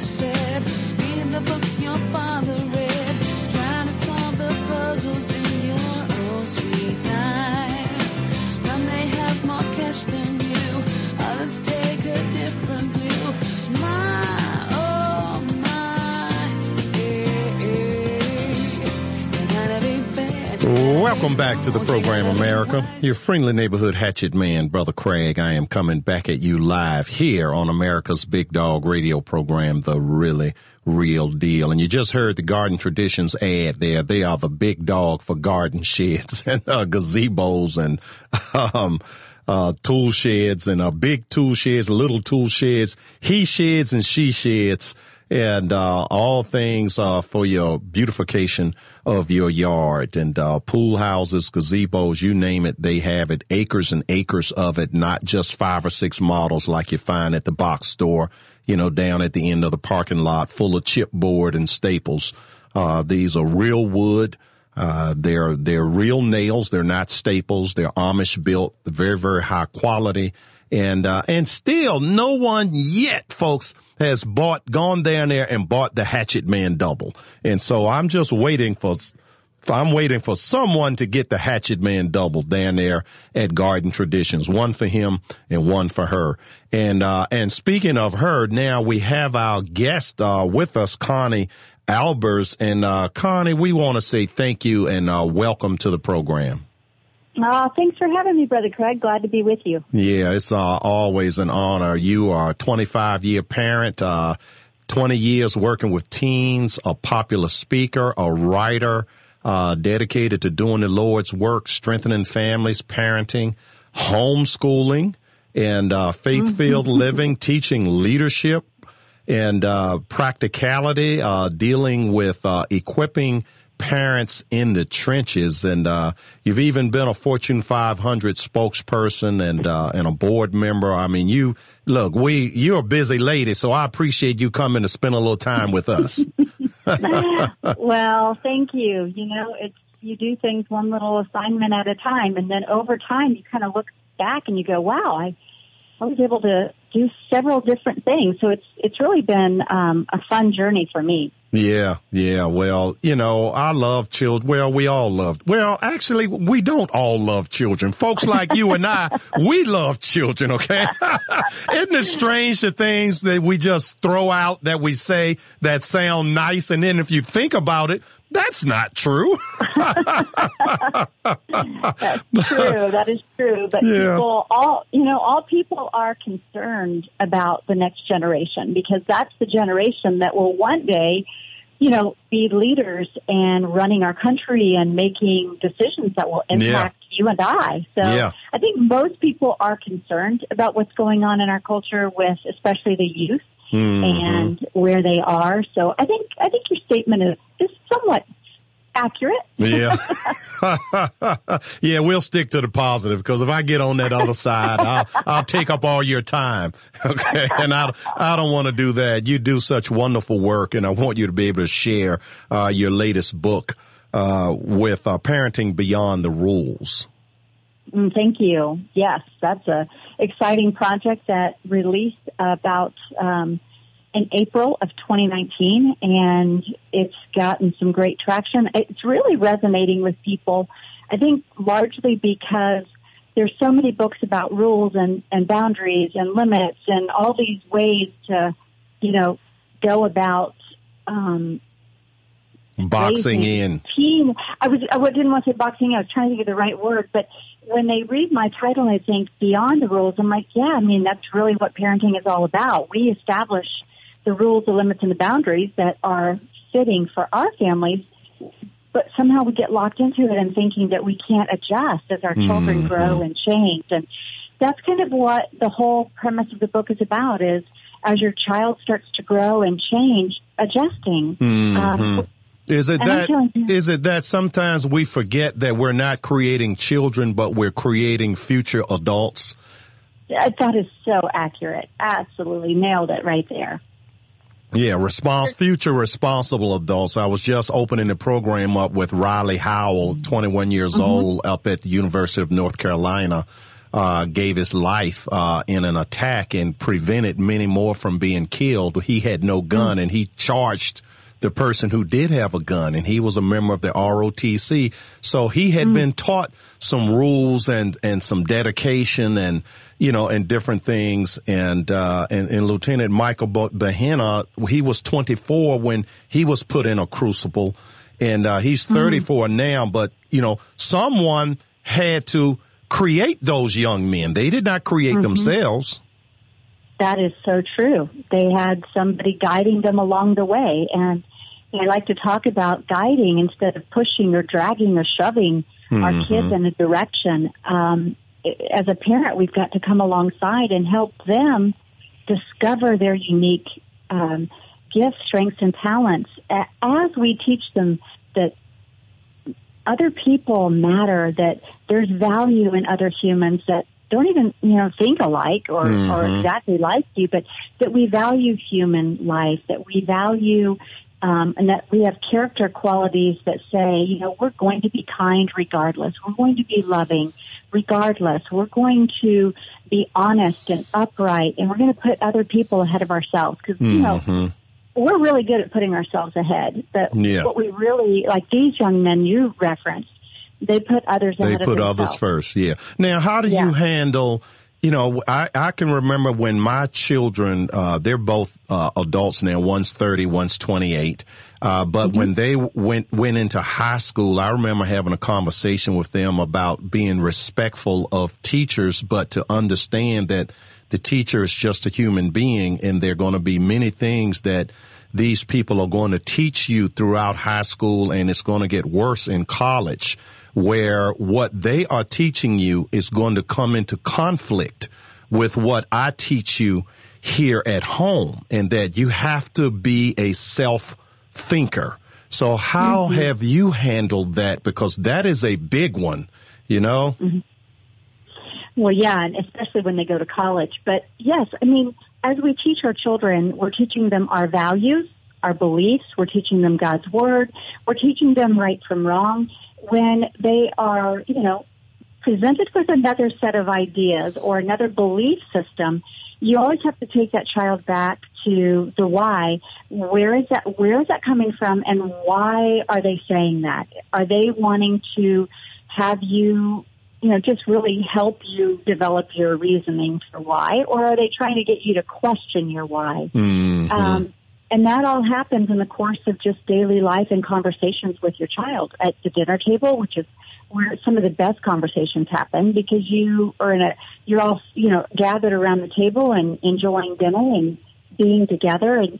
said. Welcome back to the program, America. Your friendly neighborhood hatchet man, Brother Craig. I am coming back at you live here on America's Big Dog radio program, The Really Real Deal. And you just heard the Garden Traditions ad there. They are the big dog for garden sheds and uh, gazebos and, um, uh, tool sheds and uh, big tool sheds, little tool sheds, he sheds and she sheds and uh, all things uh, for your beautification of your yard and uh, pool houses, gazebos, you name it, they have it. Acres and acres of it, not just five or six models like you find at the box store, you know, down at the end of the parking lot, full of chipboard and staples. Uh, these are real wood. Uh, they're they're real nails. They're not staples. They're Amish built. Very very high quality. And uh, and still, no one yet, folks, has bought gone down there and bought the Hatchet Man double. And so I'm just waiting for. I'm waiting for someone to get the Hatchet Man double down there at Garden Traditions, one for him and one for her. And uh, and speaking of her, now we have our guest uh, with us, Connie Albers. And uh, Connie, we want to say thank you and uh, welcome to the program. Uh, thanks for having me, Brother Craig. Glad to be with you. Yeah, it's uh, always an honor. You are a 25 year parent, uh, 20 years working with teens, a popular speaker, a writer, uh, dedicated to doing the Lord's work, strengthening families, parenting, homeschooling, and uh, faith filled living, teaching leadership and uh, practicality, uh, dealing with uh, equipping parents in the trenches. And uh, you've even been a Fortune 500 spokesperson and uh, and a board member. I mean, you look, we you're a busy lady, so I appreciate you coming to spend a little time with us. well, thank you. You know, it's you do things one little assignment at a time, and then over time, you kind of look back and you go, "Wow, I." I was able to do several different things, so it's it's really been um, a fun journey for me. Yeah, yeah. Well, you know, I love children. Well, we all love. Well, actually, we don't all love children. Folks like you and I, we love children. Okay, isn't it strange the things that we just throw out that we say that sound nice, and then if you think about it, that's not true. That's true. That is true. But Yeah. people, all you know, all people are concerned about the next generation because that's the generation that will one day, you know, be leaders and running our country and making decisions that will impact you and I. So Yeah. I think most people are concerned about what's going on in our culture with especially the youth Mm-hmm. and where they are. So I think I think your statement is somewhat accurate. Yeah. yeah, we'll stick to the positive because if I get on that other side, I'll, I'll take up all your time. Okay. And I, I don't want to do that. You do such wonderful work and I want you to be able to share, uh, your latest book, uh, with, uh, parenting beyond the rules. Mm, thank you. Yes, that's a exciting project that released about um, in April of 2019, and it's gotten some great traction. It's really resonating with people. I think largely because there's so many books about rules and, and boundaries and limits and all these ways to, you know, go about um, Boxing in. Teen. I was. I didn't want to say boxing. I was trying to think of the right word, but when they read my title and they think beyond the rules, I'm like, yeah. I mean, that's really what parenting is all about. We establish the rules, the limits, and the boundaries that are fitting for our families. But somehow we get locked into it and thinking that we can't adjust as our children grow and change. And that's kind of what the whole premise of the book is about is as your child starts to grow and change, adjusting. Um, Is it that? Is it that sometimes we forget that we're not creating children, but we're creating future adults? That is so accurate. Absolutely nailed it right there. Yeah, response, future responsible adults. I was just opening the program up with Riley Howell, 21 years old, up at the University of North Carolina. uh, gave his life uh, in an attack and prevented many more from being killed. He had no gun, mm. and he charged the person who did have a gun, and he was a member of the ROTC. So he had mm. been taught some rules and and some dedication and you know and different things. And uh, and, and Lieutenant Michael Bahena, he was 24 when he was put in a crucible, and uh, he's mm. 34 mm. now. But you know, someone had to create those young men. They did not create mm-hmm. themselves. That is so true. They had somebody guiding them along the way. And I like to talk about guiding instead of pushing or dragging or shoving mm-hmm. our kids in a direction. Um, as a parent, we've got to come alongside and help them discover their unique um, gifts, strengths, and talents as we teach them that other people matter, that there's value in other humans that don't even, you know, think alike or, mm-hmm. or exactly like you, but that we value human life, that we value um, and that we have character qualities that say, you know, we're going to be kind regardless. We're going to be loving regardless. We're going to be honest and upright, and we're going to put other people ahead of ourselves because, mm-hmm. you know, mm-hmm. we're really good at putting ourselves ahead. But yeah. what we really, like these young men you referenced, they put others they put others first, yeah. Now, how do yeah. you handle you know, I, I can remember when my children, uh, they're both uh, adults now. One's 30, one's 28. Uh, but mm-hmm. when they went went into high school, I remember having a conversation with them about being respectful of teachers, but to understand that the teacher is just a human being, and there are going to be many things that these people are going to teach you throughout high school, and it's going to get worse in college where what they are teaching you is going to come into conflict with what I teach you here at home and that you have to be a self thinker. So how mm-hmm. have you handled that? Because that is a big one, you know? Mm-hmm. Well, yeah, and especially when they go to college. But yes, I mean, as we teach our children, we're teaching them our values, our beliefs, we're teaching them God's word, we're teaching them right from wrong when they are, you know, presented with another set of ideas or another belief system, you always have to take that child back to the why. Where is that? Where is that coming from, and why are they saying that? Are they wanting to have you, you know, just really help you develop your reasoning for why, or are they trying to get you to question your why? Mm-hmm. Um, and that all happens in the course of just daily life and conversations with your child at the dinner table, which is where some of the best conversations happen because you are in a, you're all, you know, gathered around the table and enjoying dinner and being together and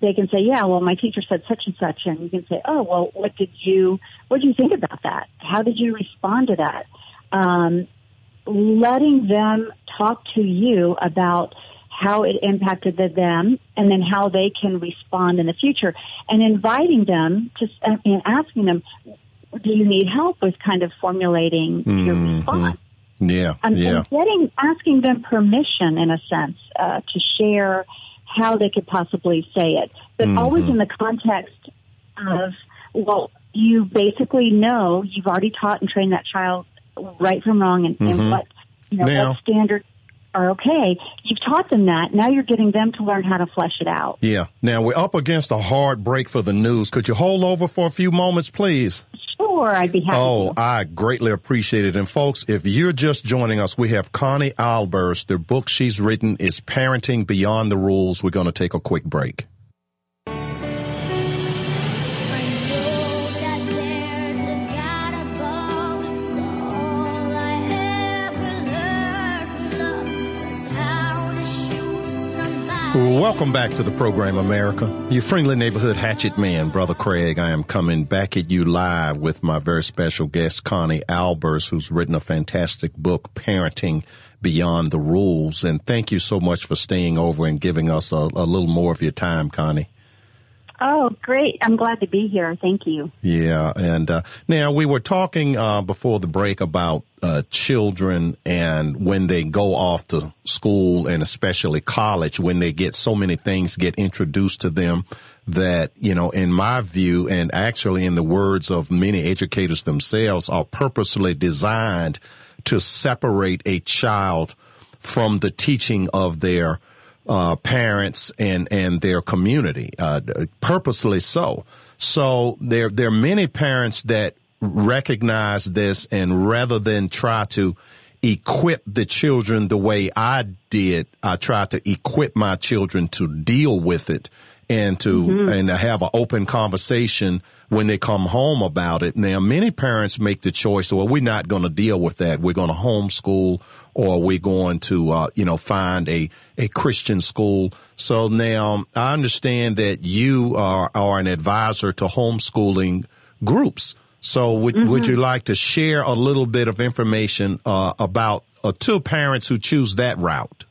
they can say, yeah, well, my teacher said such and such. And you can say, oh, well, what did you, what did you think about that? How did you respond to that? Um, letting them talk to you about how it impacted them, and then how they can respond in the future, and inviting them to and asking them, "Do you need help with kind of formulating mm-hmm. your response?" Yeah, and, yeah. And getting asking them permission in a sense uh, to share how they could possibly say it, but mm-hmm. always in the context of well, you basically know you've already taught and trained that child right from wrong and, mm-hmm. and what you know now, what standards are okay. You've taught them that. Now you're getting them to learn how to flesh it out. Yeah. Now we're up against a hard break for the news. Could you hold over for a few moments, please? Sure, I'd be happy. Oh, I greatly appreciate it. And folks, if you're just joining us, we have Connie Albers. The book she's written is Parenting Beyond the Rules. We're going to take a quick break. Welcome back to the program, America. Your friendly neighborhood hatchet man, Brother Craig. I am coming back at you live with my very special guest, Connie Albers, who's written a fantastic book, Parenting Beyond the Rules. And thank you so much for staying over and giving us a, a little more of your time, Connie. Oh, great. I'm glad to be here. Thank you. Yeah. And uh, now we were talking uh, before the break about uh, children and when they go off to school and especially college, when they get so many things get introduced to them that, you know, in my view, and actually in the words of many educators themselves, are purposely designed to separate a child from the teaching of their uh, parents and and their community, uh, purposely so. So there there are many parents that recognize this, and rather than try to equip the children the way I did, I tried to equip my children to deal with it and to mm-hmm. and to have an open conversation when they come home about it. Now, many parents make the choice, well, we're not going to deal with that. We're going to homeschool or we're going to, uh, you know, find a, a Christian school. So now I understand that you are, are an advisor to homeschooling groups. So would, mm-hmm. would you like to share a little bit of information uh, about uh, two parents who choose that route?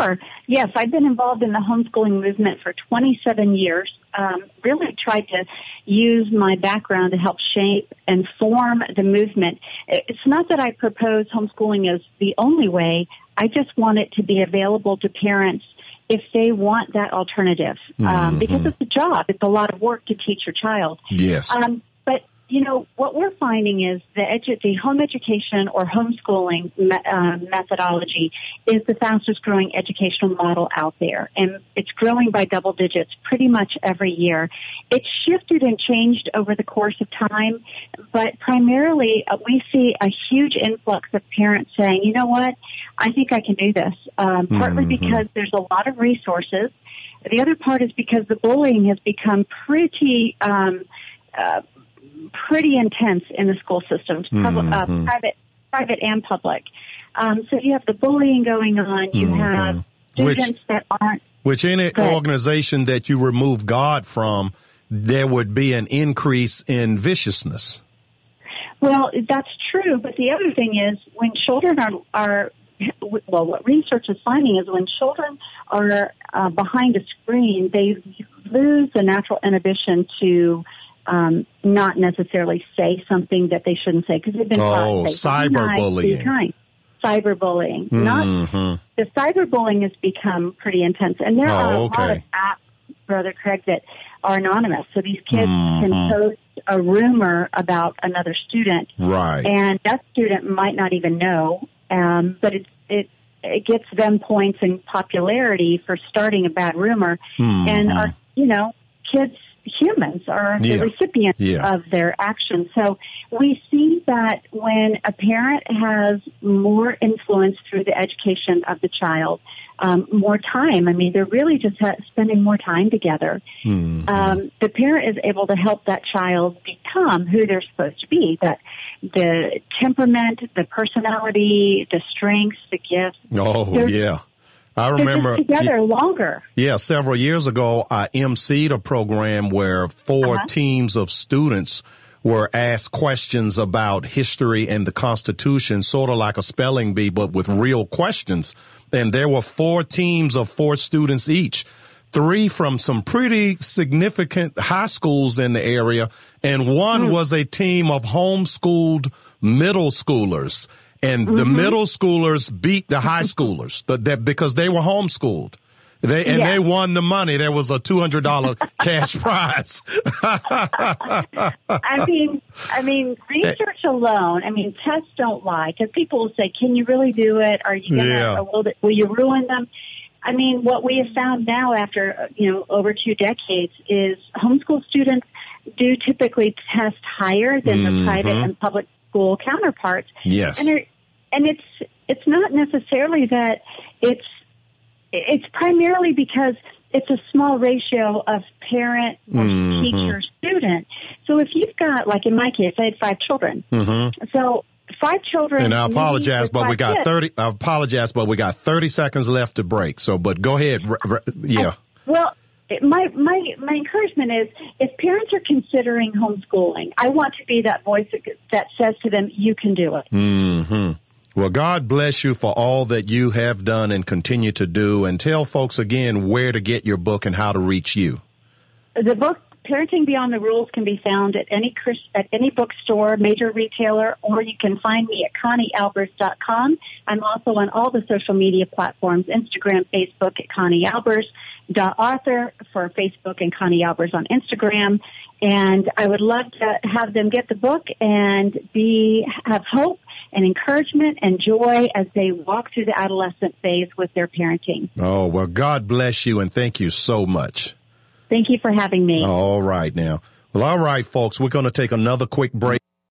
Sure. Yes, I've been involved in the homeschooling movement for 27 years. Um, really tried to use my background to help shape and form the movement. It's not that I propose homeschooling as the only way. I just want it to be available to parents if they want that alternative, um, mm-hmm. because it's a job. It's a lot of work to teach your child. Yes. Um, you know, what we're finding is the, edu- the home education or homeschooling me- uh, methodology is the fastest growing educational model out there. And it's growing by double digits pretty much every year. It's shifted and changed over the course of time, but primarily uh, we see a huge influx of parents saying, you know what, I think I can do this. Um, partly mm-hmm. because there's a lot of resources. The other part is because the bullying has become pretty, um, uh, pretty intense in the school systems, uh, mm-hmm. uh, private, private and public. Um, so you have the bullying going on. You mm-hmm. have students which, that aren't. Which any organization that you remove God from, there would be an increase in viciousness. Well, that's true. But the other thing is, when children are are well, what research is finding is when children are uh, behind a screen, they lose the natural inhibition to um, not necessarily say something that they shouldn't say because they've been oh, taught. cyberbullying. Nice, cyberbullying. Mm-hmm. Not the cyberbullying has become pretty intense, and there oh, are a okay. lot of apps, Brother Craig, that are anonymous. So these kids mm-hmm. can post a rumor about another student, right? And that student might not even know, um, but it it it gets them points and popularity for starting a bad rumor, mm-hmm. and our you know kids humans are yeah. the recipients yeah. of their actions. So we see that when a parent has more influence through the education of the child, um, more time. I mean, they're really just ha- spending more time together. Mm-hmm. Um, the parent is able to help that child become who they're supposed to be. That the temperament, the personality, the strengths, the gifts. Oh, yeah. I remember together longer. Yeah, several years ago, I emceed a program where 4 uh-huh. teams of students were asked questions about history and the Constitution, sort of like a spelling bee, but with real questions. And there were four teams of four students each. Three from some pretty significant high schools in the area, and one mm. was a team of homeschooled middle schoolers and mm-hmm. the middle schoolers beat the high schoolers the, the, because they were homeschooled. They and they won the money. There was a two hundred dollar cash prize. I mean, I mean, research alone. I mean, tests don't lie because people will say, "Can you really do it? Are you gonna? Yeah. Will, will you ruin them?" I mean, what we have found now after you know over two decades is homeschool students do typically test higher than mm-hmm. the private and public school counterparts. Yes. And, and it's, it's not necessarily that it's, it's primarily because it's a small ratio of parent mm-hmm. teacher student. So if you've got, like in my case, I had five children. Mm-hmm. So five children. And I apologize, but we got kids. 30, I apologize, but we got 30 seconds left to break. So, but go ahead. yeah. I, well, my my my encouragement is if parents are considering homeschooling, I want to be that voice that says to them, "You can do it." Hmm. Well, God bless you for all that you have done and continue to do, and tell folks again where to get your book and how to reach you. The book Parenting Beyond the Rules can be found at any at any bookstore, major retailer, or you can find me at conniealbers.com. I'm also on all the social media platforms, Instagram, Facebook at Connie Albers author for Facebook and Connie Albers on Instagram. And I would love to have them get the book and be have hope and encouragement and joy as they walk through the adolescent phase with their parenting. Oh, well, God bless you and thank you so much. Thank you for having me. All right now. Well, all right, folks, we're going to take another quick break.